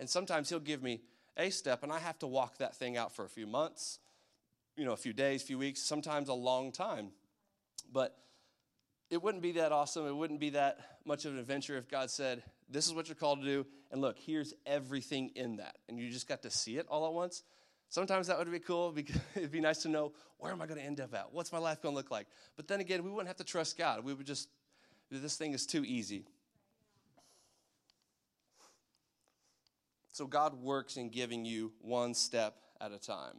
And sometimes He'll give me a step, and I have to walk that thing out for a few months, you know, a few days, few weeks, sometimes a long time. But it wouldn't be that awesome. It wouldn't be that much of an adventure if God said, This is what you're called to do, and look, here's everything in that. And you just got to see it all at once. Sometimes that would be cool because it'd be nice to know where am I going to end up at? What's my life going to look like? But then again, we wouldn't have to trust God. We would just, this thing is too easy. So God works in giving you one step at a time.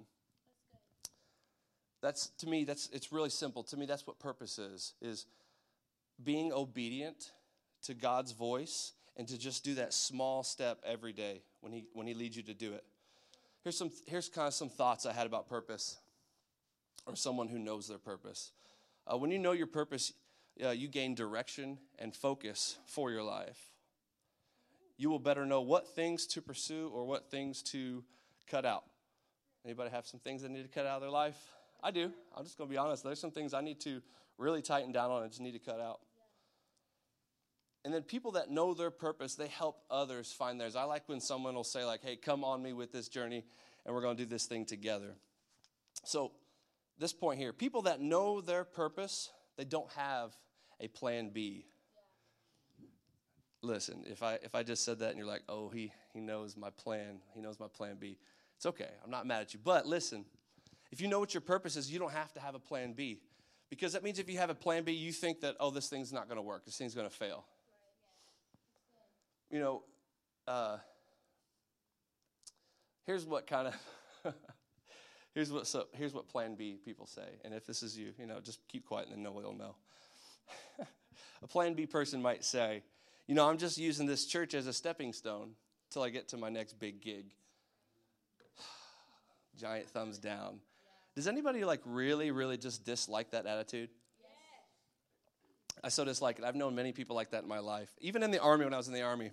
That's to me that's it's really simple. To me that's what purpose is is being obedient to God's voice and to just do that small step every day when he when he leads you to do it. Here's some here's kind of some thoughts I had about purpose or someone who knows their purpose. Uh, when you know your purpose, uh, you gain direction and focus for your life you will better know what things to pursue or what things to cut out. Anybody have some things they need to cut out of their life? I do. I'm just going to be honest. There's some things I need to really tighten down on and just need to cut out. And then people that know their purpose, they help others find theirs. I like when someone will say, like, hey, come on me with this journey, and we're going to do this thing together. So, this point here people that know their purpose, they don't have a plan B listen, if I if I just said that and you're like, oh, he he knows my plan, he knows my plan B, it's okay. I'm not mad at you. But listen, if you know what your purpose is, you don't have to have a plan B. Because that means if you have a plan B, you think that, oh, this thing's not going to work, this thing's going to fail. You know, uh, here's what kind of here's what so here's what plan B people say. And if this is you, you know, just keep quiet and then no one will know. a plan B person might say, you know, I'm just using this church as a stepping stone till I get to my next big gig. Giant thumbs down. Does anybody like really, really just dislike that attitude? I so dislike it. I've known many people like that in my life. Even in the army, when I was in the army,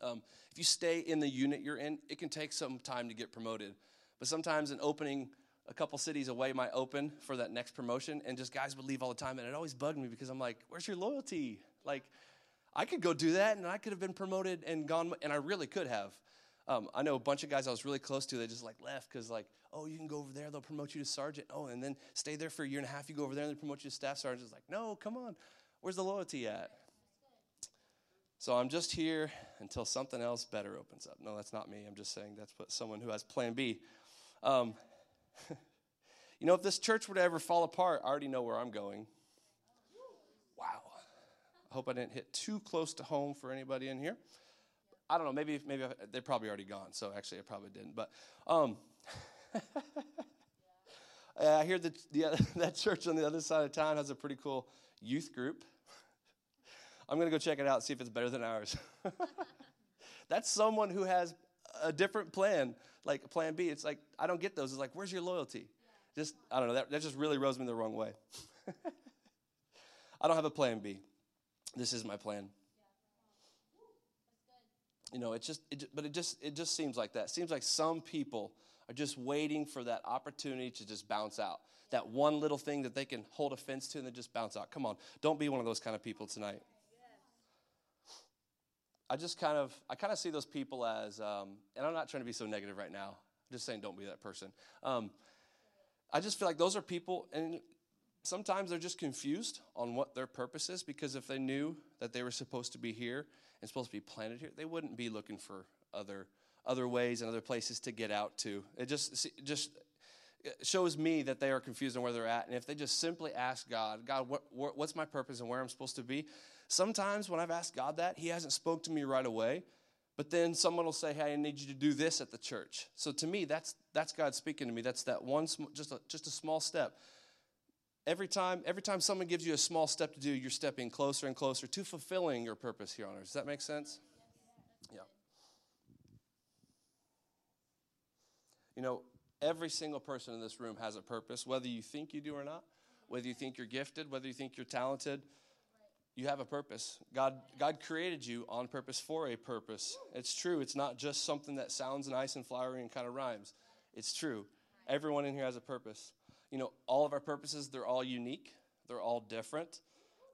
um, if you stay in the unit you're in, it can take some time to get promoted. But sometimes an opening a couple cities away might open for that next promotion, and just guys would leave all the time, and it always bugged me because I'm like, "Where's your loyalty?" Like, I could go do that and I could have been promoted and gone, and I really could have. Um, I know a bunch of guys I was really close to, they just like left because, like, oh, you can go over there, they'll promote you to sergeant. Oh, and then stay there for a year and a half, you go over there and they promote you to staff sergeant. It's like, no, come on. Where's the loyalty at? So I'm just here until something else better opens up. No, that's not me. I'm just saying that's what someone who has plan B. Um, you know, if this church were to ever fall apart, I already know where I'm going. I hope I didn't hit too close to home for anybody in here. I don't know. Maybe maybe they're probably already gone. So actually, I probably didn't. But um, I hear that the, that church on the other side of town has a pretty cool youth group. I'm gonna go check it out, see if it's better than ours. That's someone who has a different plan, like Plan B. It's like I don't get those. It's like, where's your loyalty? Just I don't know. That, that just really rose me the wrong way. I don't have a Plan B. This is my plan. You know, it just, it, but it just, it just seems like that. It seems like some people are just waiting for that opportunity to just bounce out. That one little thing that they can hold a fence to and then just bounce out. Come on, don't be one of those kind of people tonight. I just kind of, I kind of see those people as, um, and I'm not trying to be so negative right now. I'm just saying, don't be that person. Um, I just feel like those are people, and sometimes they're just confused on what their purpose is because if they knew that they were supposed to be here and supposed to be planted here, they wouldn't be looking for other other ways and other places to get out to. It just just shows me that they are confused on where they're at. And if they just simply ask God, God, what, what, what's my purpose and where I'm supposed to be? Sometimes when I've asked God that, He hasn't spoke to me right away. But then someone will say, "Hey, I need you to do this at the church." So to me, that's that's God speaking to me. That's that one, just a, just a small step every time every time someone gives you a small step to do you're stepping closer and closer to fulfilling your purpose here on earth. Does that make sense? Yeah. You know every single person in this room has a purpose whether you think you do or not whether you think you're gifted whether you think you're talented. You have a purpose. God god created you on purpose for a purpose. It's true. It's not just something that sounds nice and flowery and kind of rhymes. It's true. Everyone in here has a purpose you know, all of our purposes, they're all unique, they're all different,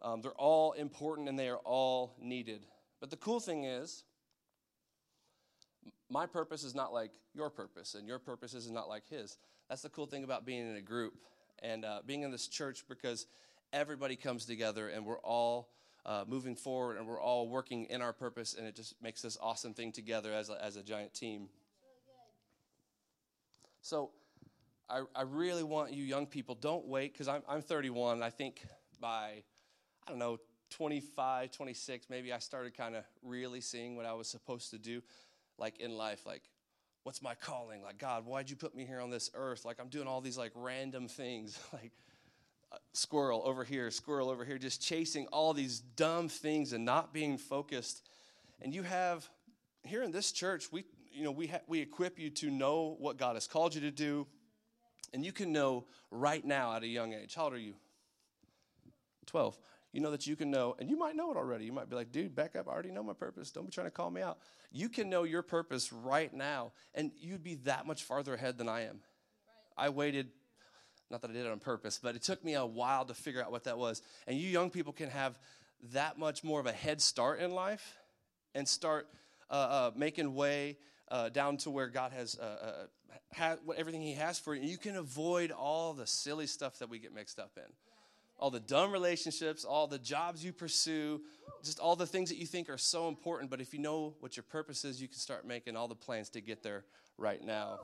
um, they're all important, and they are all needed. But the cool thing is, my purpose is not like your purpose, and your purpose is not like his. That's the cool thing about being in a group and uh, being in this church because everybody comes together and we're all uh, moving forward and we're all working in our purpose, and it just makes this awesome thing together as a, as a giant team. So, I, I really want you young people, don't wait, because I'm, I'm 31. I think by, I don't know, 25, 26, maybe I started kind of really seeing what I was supposed to do, like in life. Like, what's my calling? Like, God, why'd you put me here on this earth? Like, I'm doing all these like random things, like uh, squirrel over here, squirrel over here, just chasing all these dumb things and not being focused. And you have here in this church, we you know we ha- we equip you to know what God has called you to do, and you can know right now at a young age. How old are you? Twelve you know that you can know, and you might know it already. You might be like, dude, back up. I already know my purpose. Don't be trying to call me out. You can know your purpose right now, and you'd be that much farther ahead than I am. I waited, not that I did it on purpose, but it took me a while to figure out what that was. And you young people can have that much more of a head start in life and start uh, uh, making way uh, down to where God has uh, uh, ha- everything He has for you. And you can avoid all the silly stuff that we get mixed up in all the dumb relationships, all the jobs you pursue, just all the things that you think are so important. But if you know what your purpose is, you can start making all the plans to get there right now.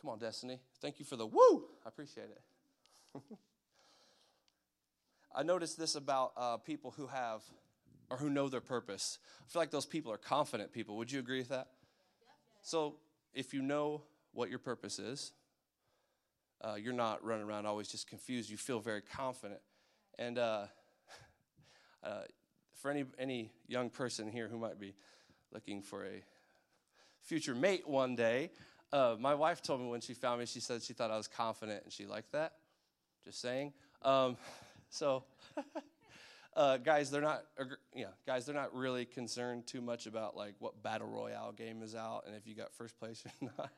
Come on, Destiny. Thank you for the woo. I appreciate it. I noticed this about uh, people who have or who know their purpose. I feel like those people are confident people. Would you agree with that? So, if you know what your purpose is, uh, you're not running around always just confused. You feel very confident. And uh, uh, for any, any young person here who might be looking for a future mate one day, uh, my wife told me when she found me, she said she thought I was confident and she liked that. Just saying. Um, so, uh, guys, they're not, yeah, guys, they're not really concerned too much about like what battle royale game is out and if you got first place or not.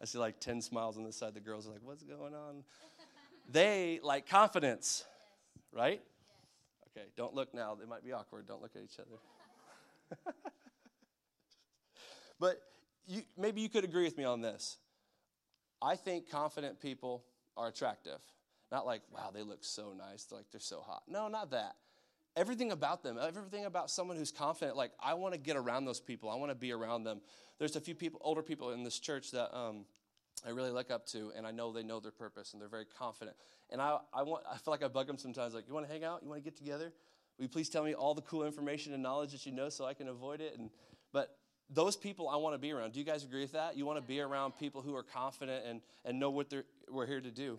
I see like 10 smiles on this side. The girls are like, what's going on? they like confidence, right? Okay, don't look now. They might be awkward. Don't look at each other. but you, maybe you could agree with me on this. I think confident people are attractive. Not like, wow, they look so nice, like they're so hot. No, not that. Everything about them, everything about someone who's confident, like I want to get around those people. I want to be around them there's a few people, older people in this church that um, I really look up to, and I know they know their purpose and they're very confident. And I, I want, I feel like I bug them sometimes. Like, you want to hang out? You want to get together? Will you please tell me all the cool information and knowledge that you know so I can avoid it? And but those people I want to be around. Do you guys agree with that? You want to be around people who are confident and, and know what they're, we're here to do.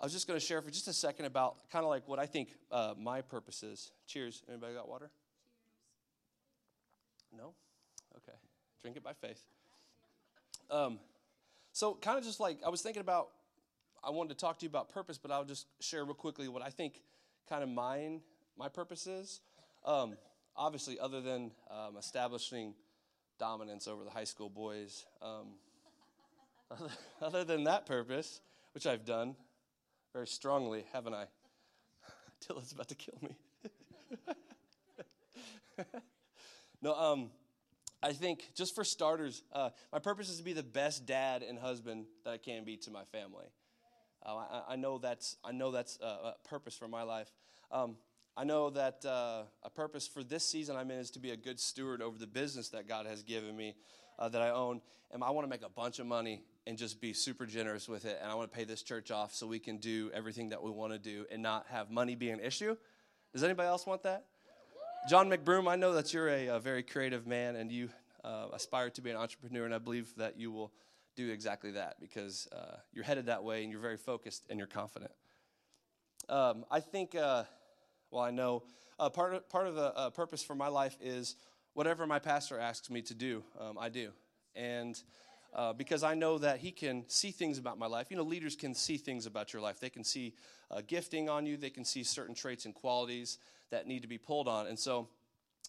I was just going to share for just a second about kind of like what I think uh, my purpose is. Cheers. Anybody got water? Cheers. No? Okay. Drink it by faith. Um, so, kind of just like I was thinking about, I wanted to talk to you about purpose, but I'll just share real quickly what I think kind of mine, my purpose is. Um, obviously, other than um, establishing dominance over the high school boys, um, other, other than that purpose, which I've done very strongly, haven't I? Till it's about to kill me. no, um, I think, just for starters, uh, my purpose is to be the best dad and husband that I can be to my family. Uh, I, I, know that's I know that's a, a purpose for my life. Um, I know that uh, a purpose for this season I'm in is to be a good steward over the business that God has given me, uh, that I own, and I want to make a bunch of money and just be super generous with it. And I want to pay this church off so we can do everything that we want to do and not have money be an issue. Does anybody else want that? John McBroom, I know that you're a, a very creative man and you uh, aspire to be an entrepreneur, and I believe that you will do exactly that because uh, you're headed that way and you're very focused and you're confident. Um, I think, uh, well, I know uh, part of, part of the uh, purpose for my life is whatever my pastor asks me to do, um, I do. And uh, because I know that he can see things about my life. You know, leaders can see things about your life. They can see uh, gifting on you, they can see certain traits and qualities that need to be pulled on. And so,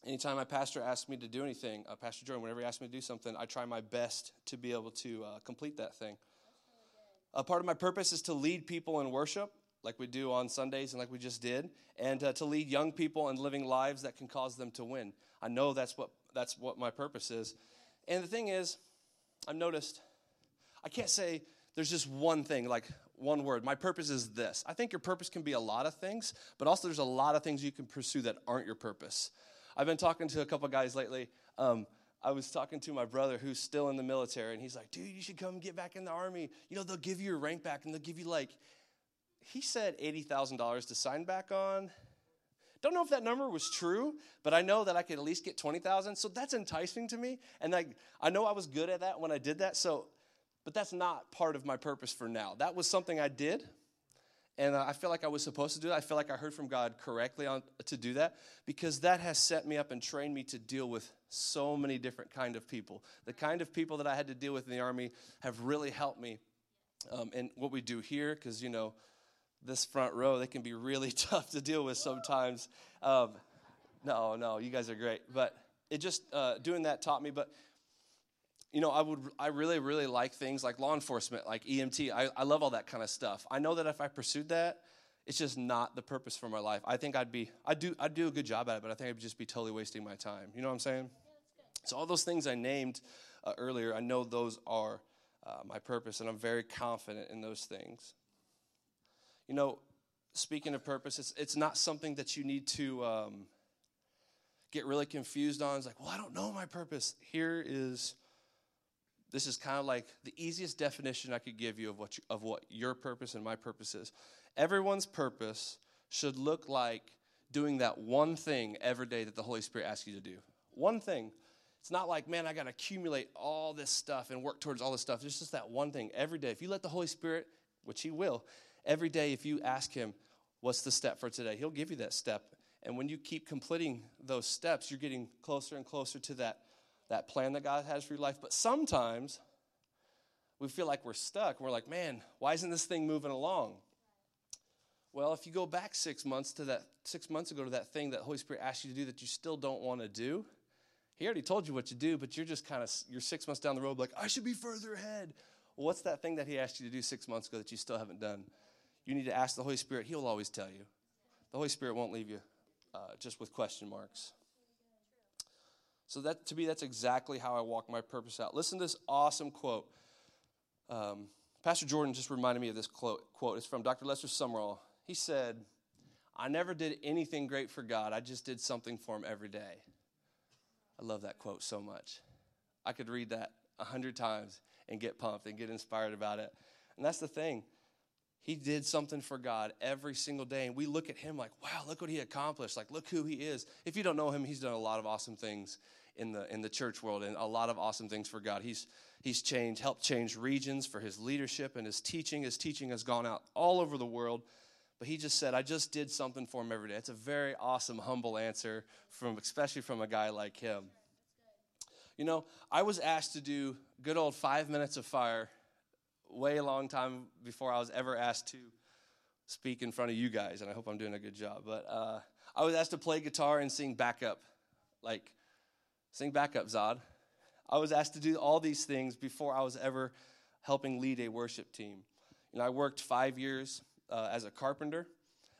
anytime my pastor asks me to do anything, uh, Pastor Jordan, whenever he asks me to do something, I try my best to be able to uh, complete that thing. A part of my purpose is to lead people in worship, like we do on Sundays and like we just did, and uh, to lead young people in living lives that can cause them to win. I know that's what that's what my purpose is. And the thing is, I've noticed I can't say there's just one thing, like one word. My purpose is this. I think your purpose can be a lot of things, but also there's a lot of things you can pursue that aren't your purpose. I've been talking to a couple guys lately. Um, I was talking to my brother who's still in the military, and he's like, dude, you should come get back in the army. You know, they'll give you your rank back, and they'll give you like, he said $80,000 to sign back on. Don't know if that number was true, but I know that I could at least get 20,000. So that's enticing to me. And like, I know I was good at that when I did that. So, but that's not part of my purpose for now. That was something I did. And I feel like I was supposed to do it. I feel like I heard from God correctly on, to do that because that has set me up and trained me to deal with so many different kind of people. The kind of people that I had to deal with in the army have really helped me um, in what we do here because, you know, this front row, they can be really tough to deal with sometimes. Um, no, no, you guys are great. But it just, uh, doing that taught me. But, you know, I would, I really, really like things like law enforcement, like EMT. I, I love all that kind of stuff. I know that if I pursued that, it's just not the purpose for my life. I think I'd be, I do, I'd do a good job at it, but I think I'd just be totally wasting my time. You know what I'm saying? so all those things I named uh, earlier, I know those are uh, my purpose, and I'm very confident in those things. You know, speaking of purpose, it's, it's not something that you need to um, get really confused on. It's like, well, I don't know my purpose. Here is, this is kind of like the easiest definition I could give you of what, you, of what your purpose and my purpose is. Everyone's purpose should look like doing that one thing every day that the Holy Spirit asks you to do. One thing. It's not like, man, I got to accumulate all this stuff and work towards all this stuff. It's just that one thing every day. If you let the Holy Spirit, which He will, every day, if you ask Him, What's the step for today? He'll give you that step. And when you keep completing those steps, you're getting closer and closer to that, that plan that God has for your life. But sometimes we feel like we're stuck. We're like, man, why isn't this thing moving along? Well, if you go back six months to that six months ago to that thing that Holy Spirit asked you to do that you still don't want to do, He already told you what to do, but you're just kind of you're six months down the road, like I should be further ahead. Well, what's that thing that He asked you to do six months ago that you still haven't done? You need to ask the Holy Spirit. He'll always tell you. The Holy Spirit won't leave you uh, just with question marks. So that to me, that's exactly how I walk my purpose out. Listen to this awesome quote. Um, Pastor Jordan just reminded me of this quote. It's from Dr. Lester Sumrall. He said, "I never did anything great for God. I just did something for Him every day." I love that quote so much. I could read that a hundred times and get pumped and get inspired about it. And that's the thing. He did something for God every single day. And we look at him like, wow, look what he accomplished. Like, look who he is. If you don't know him, he's done a lot of awesome things in the in the church world and a lot of awesome things for God. He's he's changed, helped change regions for his leadership and his teaching. His teaching has gone out all over the world. But he just said, I just did something for him every day. It's a very awesome, humble answer from especially from a guy like him. You know, I was asked to do good old five minutes of fire way long time before I was ever asked to speak in front of you guys, and I hope I'm doing a good job. But uh, I was asked to play guitar and sing backup, like sing backup, Zod. I was asked to do all these things before I was ever helping lead a worship team. You know, I worked five years uh, as a carpenter,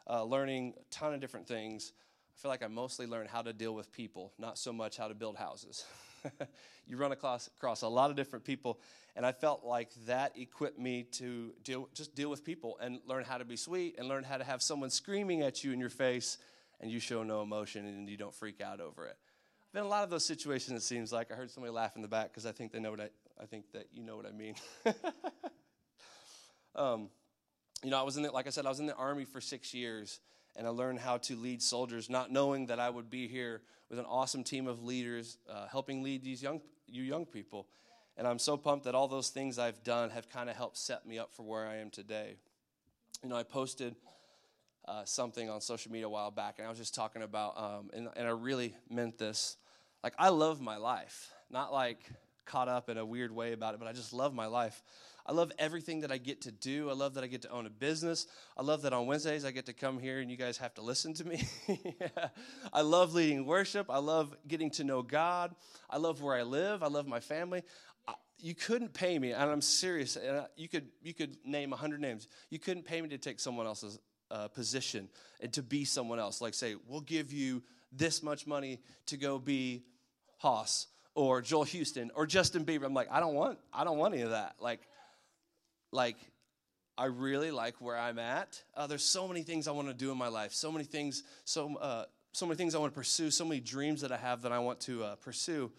uh, learning a ton of different things. I feel like I mostly learned how to deal with people, not so much how to build houses. you run across, across a lot of different people, and I felt like that equipped me to deal, just deal with people and learn how to be sweet and learn how to have someone screaming at you in your face and you show no emotion and you don't freak out over it. I've been in a lot of those situations, it seems like. I heard somebody laugh in the back because I think they know what I, I think that you know what I mean. um, you know, I was in the, like I said, I was in the army for six years and I learned how to lead soldiers, not knowing that I would be here with an awesome team of leaders, uh, helping lead these young you young people. And I'm so pumped that all those things I've done have kind of helped set me up for where I am today. You know, I posted uh, something on social media a while back, and I was just talking about, um, and, and I really meant this. Like, I love my life, not like caught up in a weird way about it, but I just love my life. I love everything that I get to do. I love that I get to own a business. I love that on Wednesdays I get to come here and you guys have to listen to me. yeah. I love leading worship. I love getting to know God. I love where I live. I love my family. I, you couldn't pay me, and I'm serious. And you could you could name hundred names. You couldn't pay me to take someone else's uh, position and to be someone else. Like say, we'll give you this much money to go be Haas or Joel Houston or Justin Bieber. I'm like, I don't want, I don't want any of that. Like, like, I really like where I'm at. Uh, there's so many things I want to do in my life. So many things, so uh, so many things I want to pursue. So many dreams that I have that I want to uh, pursue.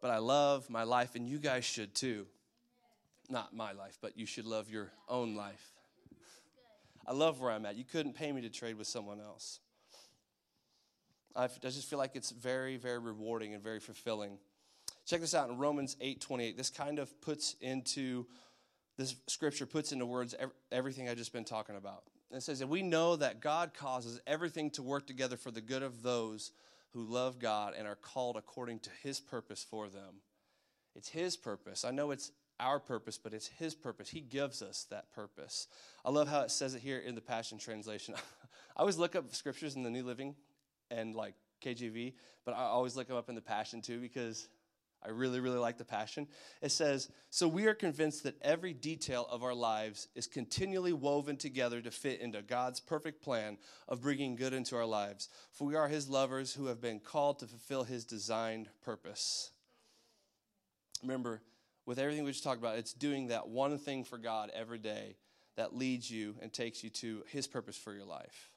But I love my life, and you guys should too. Not my life, but you should love your own life. I love where I'm at. You couldn't pay me to trade with someone else. I just feel like it's very, very rewarding and very fulfilling. Check this out in Romans 8 28. This kind of puts into, this scripture puts into words everything I've just been talking about. It says that we know that God causes everything to work together for the good of those who love God and are called according to his purpose for them. It's his purpose. I know it's our purpose, but it's his purpose. He gives us that purpose. I love how it says it here in the Passion Translation. I always look up scriptures in the New Living and like KJV, but I always look them up in the Passion too because I really, really like the Passion. It says, So we are convinced that every detail of our lives is continually woven together to fit into God's perfect plan of bringing good into our lives. For we are His lovers who have been called to fulfill His designed purpose. Remember, with everything we just talked about, it's doing that one thing for God every day that leads you and takes you to His purpose for your life.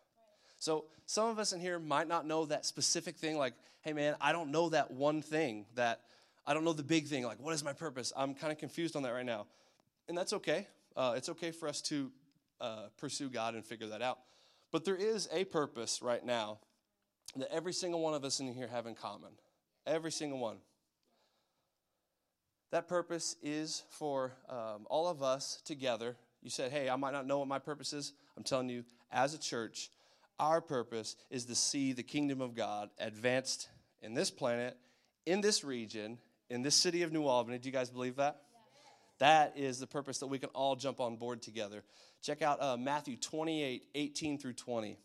So, some of us in here might not know that specific thing, like, hey man, I don't know that one thing that I don't know the big thing. Like, what is my purpose? I'm kind of confused on that right now. And that's okay. Uh, it's okay for us to uh, pursue God and figure that out. But there is a purpose right now that every single one of us in here have in common. Every single one. That purpose is for um, all of us together. You said, hey, I might not know what my purpose is. I'm telling you, as a church, our purpose is to see the kingdom of God advanced in this planet, in this region, in this city of New Albany. Do you guys believe that? That is the purpose that we can all jump on board together. Check out uh, Matthew 28 18 through 20.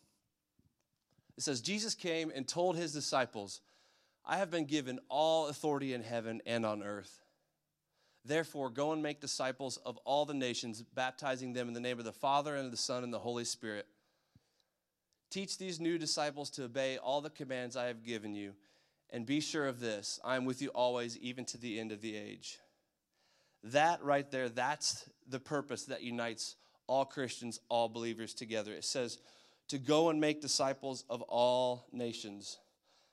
It says, Jesus came and told his disciples, I have been given all authority in heaven and on earth. Therefore, go and make disciples of all the nations, baptizing them in the name of the Father and of the Son and the Holy Spirit. Teach these new disciples to obey all the commands I have given you and be sure of this I am with you always, even to the end of the age. That right there, that's the purpose that unites all Christians, all believers together. It says to go and make disciples of all nations.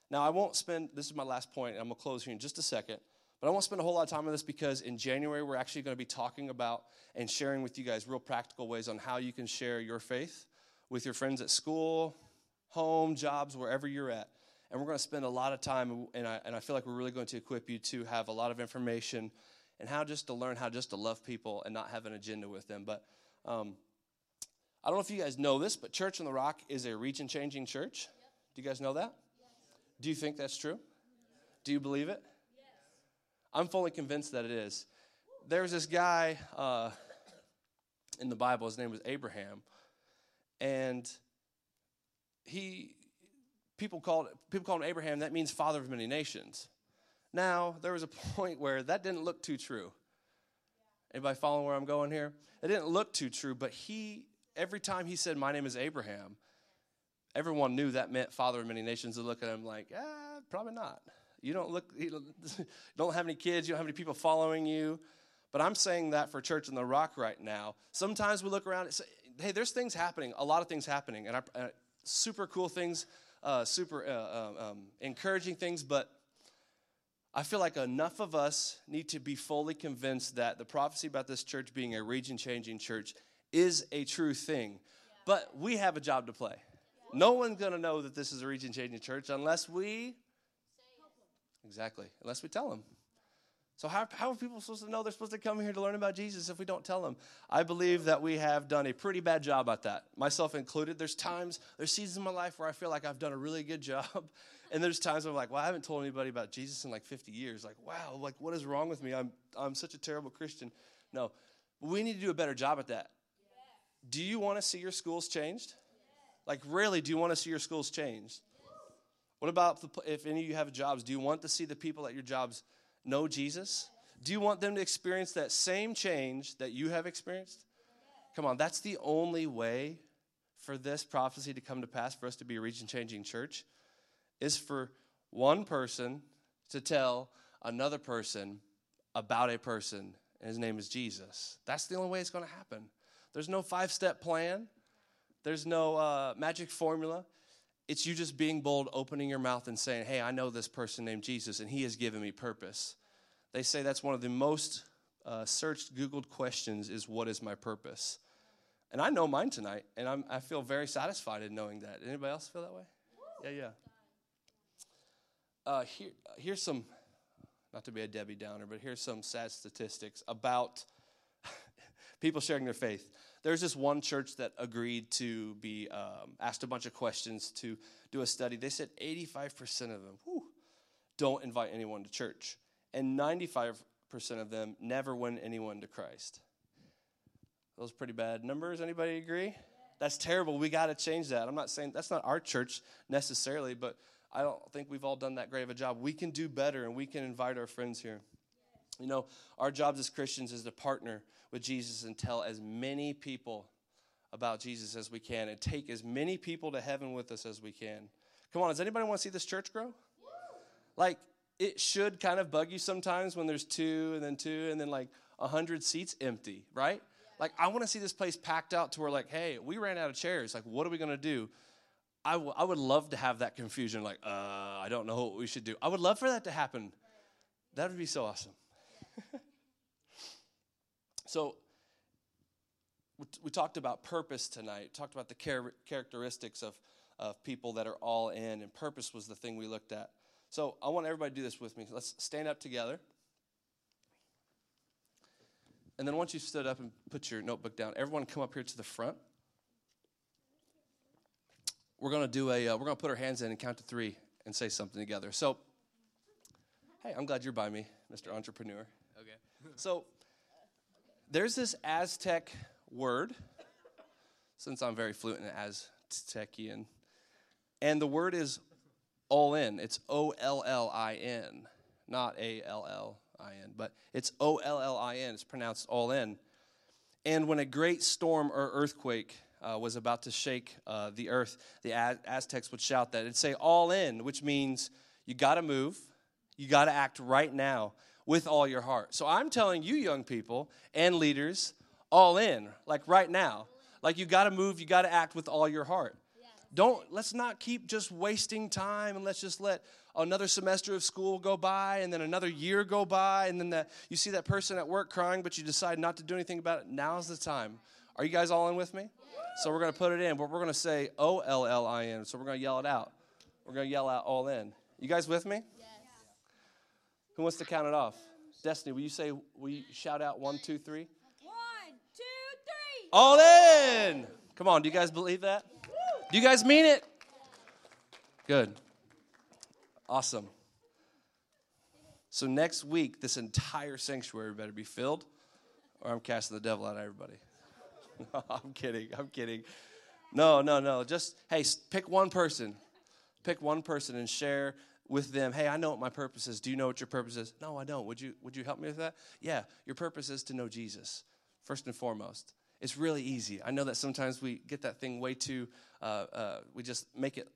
Now, I won't spend, this is my last point, I'm to close here in just a second. But I won't spend a whole lot of time on this because in January, we're actually going to be talking about and sharing with you guys real practical ways on how you can share your faith with your friends at school, home, jobs, wherever you're at and we're going to spend a lot of time, and I, and I feel like we're really going to equip you to have a lot of information and how just to learn how just to love people and not have an agenda with them. But um, I don't know if you guys know this, but Church on the Rock is a region changing church. Yep. Do you guys know that? Yes. Do you think that's true? Do you believe it? Yes. I'm fully convinced that it is. There's this guy uh, in the Bible, his name was Abraham, and he people called people called him Abraham. That means father of many nations. Now there was a point where that didn't look too true. Anybody following where I'm going here? It didn't look too true, but he every time he said, "My name is Abraham," everyone knew that meant father of many nations. They look at him like, "Ah, probably not. You don't look, you don't have any kids. You don't have any people following you." But I'm saying that for Church on the Rock right now. Sometimes we look around and say, "Hey, there's things happening. A lot of things happening, and I, uh, super cool things." Uh, super uh, um, um, encouraging things, but I feel like enough of us need to be fully convinced that the prophecy about this church being a region changing church is a true thing. But we have a job to play. No one's going to know that this is a region changing church unless we. Exactly. Unless we tell them. So, how, how are people supposed to know they're supposed to come here to learn about Jesus if we don't tell them? I believe that we have done a pretty bad job at that, myself included. There's times, there's seasons in my life where I feel like I've done a really good job. And there's times where I'm like, well, I haven't told anybody about Jesus in like 50 years. Like, wow, like what is wrong with me? I'm, I'm such a terrible Christian. No, we need to do a better job at that. Do you want to see your schools changed? Like, really, do you want to see your schools changed? What about the, if any of you have jobs? Do you want to see the people at your jobs know Jesus? Do you want them to experience that same change that you have experienced? Come on, that's the only way for this prophecy to come to pass, for us to be a region changing church, is for one person to tell another person about a person, and his name is Jesus. That's the only way it's going to happen. There's no five step plan, there's no uh, magic formula. It's you just being bold, opening your mouth, and saying, Hey, I know this person named Jesus, and he has given me purpose. They say that's one of the most uh, searched, Googled questions is, What is my purpose? And I know mine tonight, and I'm, I feel very satisfied in knowing that. Anybody else feel that way? Yeah, yeah. Uh, here, here's some, not to be a Debbie Downer, but here's some sad statistics about people sharing their faith. There's this one church that agreed to be um, asked a bunch of questions to do a study. They said 85% of them whew, don't invite anyone to church, and 95% of them never win anyone to Christ. Those pretty bad numbers. Anybody agree? That's terrible. We got to change that. I'm not saying that's not our church necessarily, but I don't think we've all done that great of a job. We can do better and we can invite our friends here. You know, our jobs as Christians is to partner with Jesus and tell as many people about Jesus as we can and take as many people to heaven with us as we can. Come on, does anybody want to see this church grow? Like, it should kind of bug you sometimes when there's two and then two and then like a hundred seats empty, right? Like, I want to see this place packed out to where, like, hey, we ran out of chairs. Like, what are we going to do? I, w- I would love to have that confusion, like, uh, I don't know what we should do. I would love for that to happen. That would be so awesome. so, we, talked about purpose tonight, talked about the char- characteristics of, of people that are all in, and purpose was the thing we looked at. So, I want everybody to do this with me. Let's stand up together. And then once you've stood up and put your notebook down, everyone come up here to the front. We're going to do a, uh, we're going to put our hands in and count to three and say something together. So, hey, I'm glad you're by me, Mr. Entrepreneur. So, there's this Aztec word, since I'm very fluent in Aztecian, and the word is all in. It's O L L I N, not A L L I N, but it's O L L I N. It's pronounced all in. And when a great storm or earthquake uh, was about to shake uh, the earth, the Aztecs would shout that. It'd say all in, which means you got to move, you got to act right now with all your heart. So I'm telling you, young people and leaders, all in, like right now. Like you got to move, you got to act with all your heart. Don't let's not keep just wasting time and let's just let another semester of school go by and then another year go by and then that you see that person at work crying but you decide not to do anything about it now's the time are you guys all in with me so we're going to put it in but we're going to say o-l-l-i-n so we're going to yell it out we're going to yell out all in you guys with me. Who wants to count it off destiny will you say will you shout out one, two, three? One, two, three. all in come on do you guys believe that do you guys mean it good Awesome. So next week, this entire sanctuary better be filled, or I'm casting the devil out of everybody. No, I'm kidding. I'm kidding. No, no, no. Just hey, pick one person. Pick one person and share with them. Hey, I know what my purpose is. Do you know what your purpose is? No, I don't. Would you Would you help me with that? Yeah, your purpose is to know Jesus first and foremost. It's really easy. I know that sometimes we get that thing way too. Uh, uh, we just make it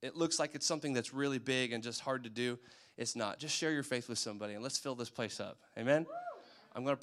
it looks like it's something that's really big and just hard to do. It's not. Just share your faith with somebody and let's fill this place up. Amen. I'm to